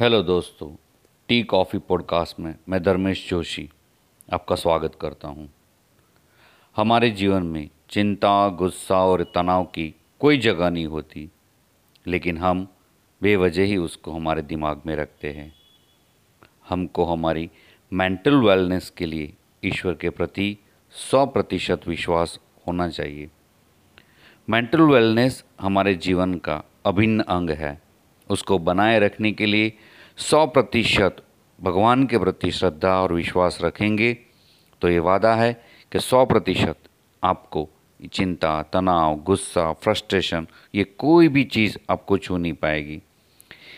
Hello दोस्तों, tea coffee podcast में मैं धर्मेश जोशी आपका स्वागत करता हूँ। हमारे जीवन में चिंता, गुस्सा और तनाव की कोई जगह नहीं होती, लेकिन हम बेवजह ही उसको हमारे दिमाग में रखते हैं। हमको हमारी मेंटल वेलनेस के लिए ईश्वर के प्रति सौ प्रतिशत विश्वास होना चाहिए। मेंटल वेलनेस हमारे जीवन का अभिन्न अंग है। उसको बनाए रखने के लिए सौ प्रतिशत भगवान के प्रति श्रद्धा और विश्वास रखेंगे। तो ये वादा है कि सौ प्रतिशत आपको चिंता, तनाव, गुस्सा, फ्रस्ट्रेशन, ये कोई भी चीज़ आपको छू नहीं पाएगी।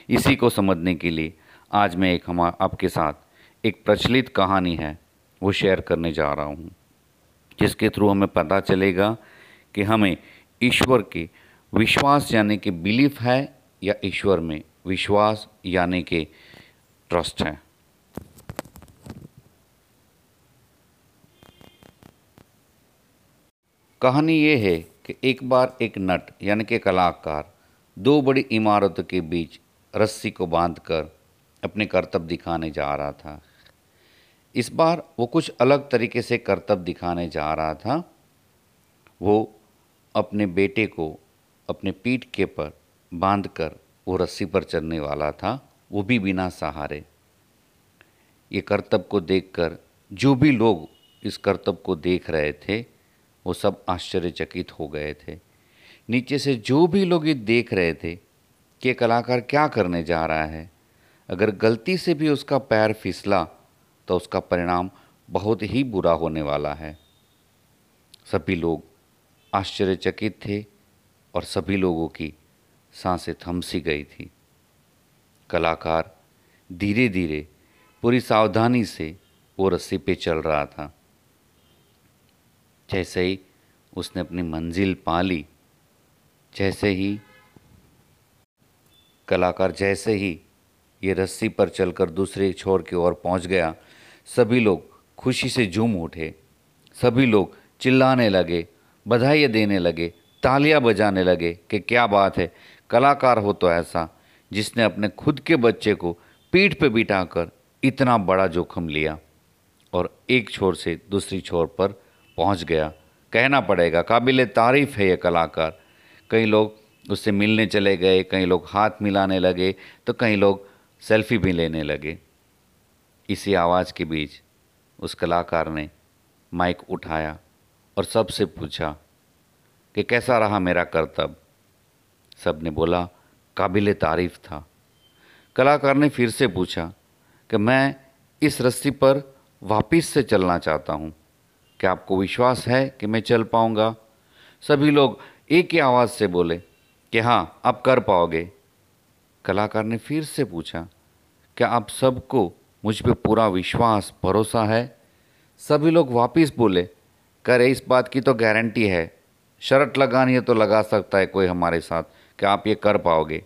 इसी को समझने के लिए आज मैं एक हम, आपके साथ एक प्रचलित कहानी है, वो शेयर करने जा रहा हूँ, जिसके थ्रू हमें पता चलेगा कि हमें ईश्वर के विश्वास यानी कि बिलीफ है या ईश्वर में विश्वास यानी कि ट्रस्ट है। कहानी ये है कि एक बार एक नट, यानी कि कलाकार, दो बड़ी इमारतों के बीच रस्सी को बांधकर अपने कर्तव्य दिखाने जा रहा था। इस बार वो कुछ अलग तरीके से कर्तव्य दिखाने जा रहा था। वो अपने बेटे को अपने पीठ के पर बांधकर वो रस्सी पर चलने वाला था, वो भी बिना सहारे। ये करतब को देखकर, जो भी लोग इस करतब को देख रहे थे, वो सब आश्चर्यचकित हो गए थे। नीचे से जो भी लोग ये देख रहे थे, कि कलाकार क्या करने जा रहा है, अगर गलती से भी उसका पैर फिसला तो उसका परिणाम बहुत ही बुरा होने वाला है। सभी लोग आश्चर्यचकित थे और सभी लोगों की साँसें थम सी गई थी। कलाकार धीरे धीरे पूरी सावधानी से वो रस्सी पे चल रहा था। जैसे ही उसने अपनी मंजिल पा ली, जैसे ही कलाकार जैसे ही ये रस्सी पर चलकर दूसरे छोर की ओर पहुँच गया, सभी लोग खुशी से झूम उठे। सभी लोग चिल्लाने लगे, बधाइयाँ देने लगे, तालियाँ बजाने लगे कि क्या बात है कलाकार हो तो ऐसा, जिसने अपने खुद के बच्चे को पीठ पे बिठाकर इतना बड़ा जोखिम लिया और एक छोर से दूसरी छोर पर पहुँच गया। कहना पड़ेगा, काबिल तारीफ़ है ये कलाकार। कई लोग उससे मिलने चले गए, कई लोग हाथ मिलाने लगे तो कई लोग सेल्फी भी लेने लगे। इसी आवाज़ के बीच उस कलाकार ने माइक उठाया और सबसे पूछा कि, कैसा रहा मेरा कर्तव्य? सबने बोला, काबिल तारीफ़ था। कलाकार ने फिर से पूछा कि, मैं इस रस्सी पर वापिस से चलना चाहता हूँ। क्या आपको विश्वास है कि मैं चल पाऊँगा? सभी लोग एक ही आवाज़ से बोले कि हाँ आप कर पाओगे। कलाकार ने फिर से पूछा, क्या आप सबको मुझ पर पूरा विश्वास, भरोसा है? सभी लोग वापिस बोले, करे, इस बात की तो गारंटी है। शर्ट लगानी है तो लगा सकता है कोई हमारे साथ। कि आप ये कर पाओगे?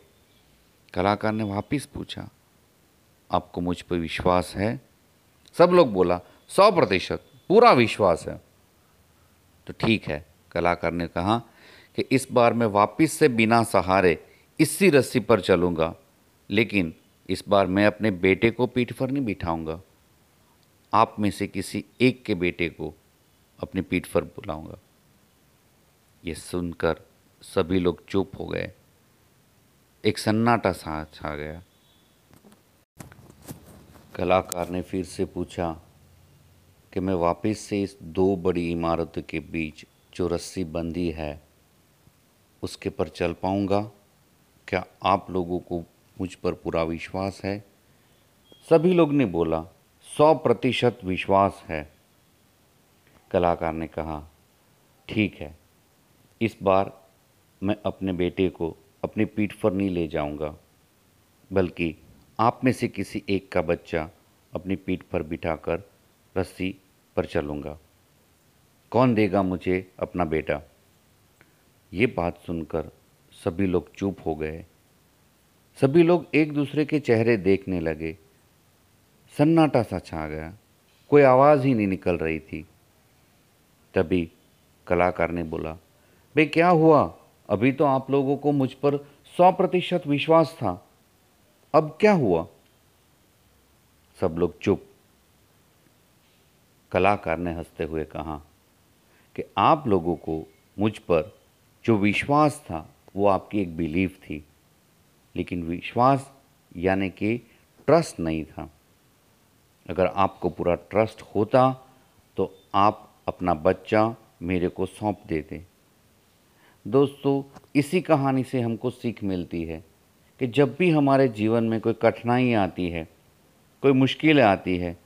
कलाकार ने वापिस पूछा, आपको मुझ पर विश्वास है? सब लोग बोला, सौ प्रतिशत, पूरा विश्वास है। तो ठीक है, कलाकार ने कहा कि इस बार मैं वापिस से बिना सहारे इसी रस्सी पर चलूँगा, लेकिन इस बार मैं अपने बेटे को पीठ पर नहीं बिठाऊँगा। आप में से किसी एक के बेटे को अपनी पीठ पर बुलाऊँगा। ये सुनकर सभी लोग चुप हो गए। एक सन्नाटा सा छा गया। कलाकार ने फिर से पूछा कि मैं वापस से इस दो बड़ी इमारतों के बीच जो रस्सी बंदी है, उसके पर चल पाऊँगा? क्या आप लोगों को मुझ पर पूरा विश्वास है? सभी लोग ने बोला, सौ प्रतिशत विश्वास है। कलाकार ने कहा, ठीक है, इस बार मैं अपने बेटे को अपनी पीठ पर नहीं ले जाऊँगा, बल्कि आप में से किसी एक का बच्चा अपनी पीठ पर बिठाकर रस्सी पर चलूँगा। कौन देगा मुझे अपना बेटा? ये बात सुनकर सभी लोग चुप हो गए। सभी लोग एक दूसरे के चेहरे देखने लगे। सन्नाटा सा छा गया। कोई आवाज़ ही नहीं निकल रही थी। तभी कलाकार ने बोला, भाई, क्या हुआ? अभी तो आप लोगों को मुझ पर सौ प्रतिशत विश्वास था। अब क्या हुआ? सब लोग चुप। कलाकार ने हँसते हुए कहा कि आप लोगों को मुझ पर जो विश्वास था, वो आपकी एक बिलीफ थी। लेकिन विश्वास यानी कि ट्रस्ट नहीं था। अगर आपको पूरा ट्रस्ट होता तो आप अपना बच्चा मेरे को सौंप देते। दोस्तों, इसी कहानी से हमको सीख मिलती है कि जब भी हमारे जीवन में कोई कठिनाई आती है, कोई मुश्किल आती है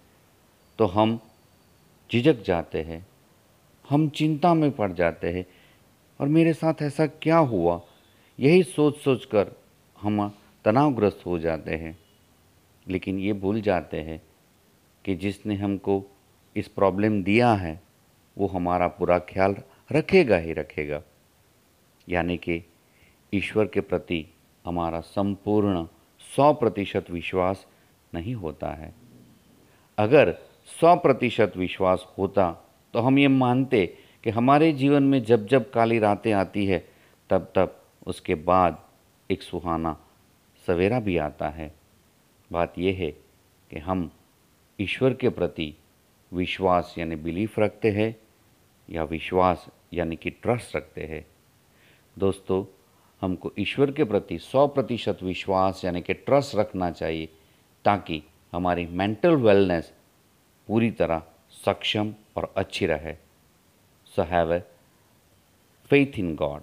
तो हम झिझक जाते हैं, हम चिंता में पड़ जाते हैं, और मेरे साथ ऐसा क्या हुआ? यही सोच सोच कर हम तनावग्रस्त हो जाते हैं। लेकिन ये भूल जाते हैं कि जिसने हमको इस प्रॉब्लम दिया है, वो हमारा पूरा ख्याल रखेगा ही रखेगा। यानी कि ईश्वर के प्रति हमारा संपूर्ण सौ प्रतिशत विश्वास नहीं होता है। अगर सौ प्रतिशत विश्वास होता तो हम ये मानते कि हमारे जीवन में जब जब काली रातें आती है, तब तब उसके बाद एक सुहाना सवेरा भी आता है। बात यह है कि हम ईश्वर के प्रति विश्वास यानी बिलीफ रखते हैं या विश्वास यानी कि ट्रस्ट रखते हैं। दोस्तों, हमको ईश्वर के प्रति सौ प्रतिशत विश्वास, यानी कि ट्रस्ट रखना चाहिए, ताकि हमारी मेंटल वेलनेस पूरी तरह सक्षम और अच्छी रहे। So have a faith in God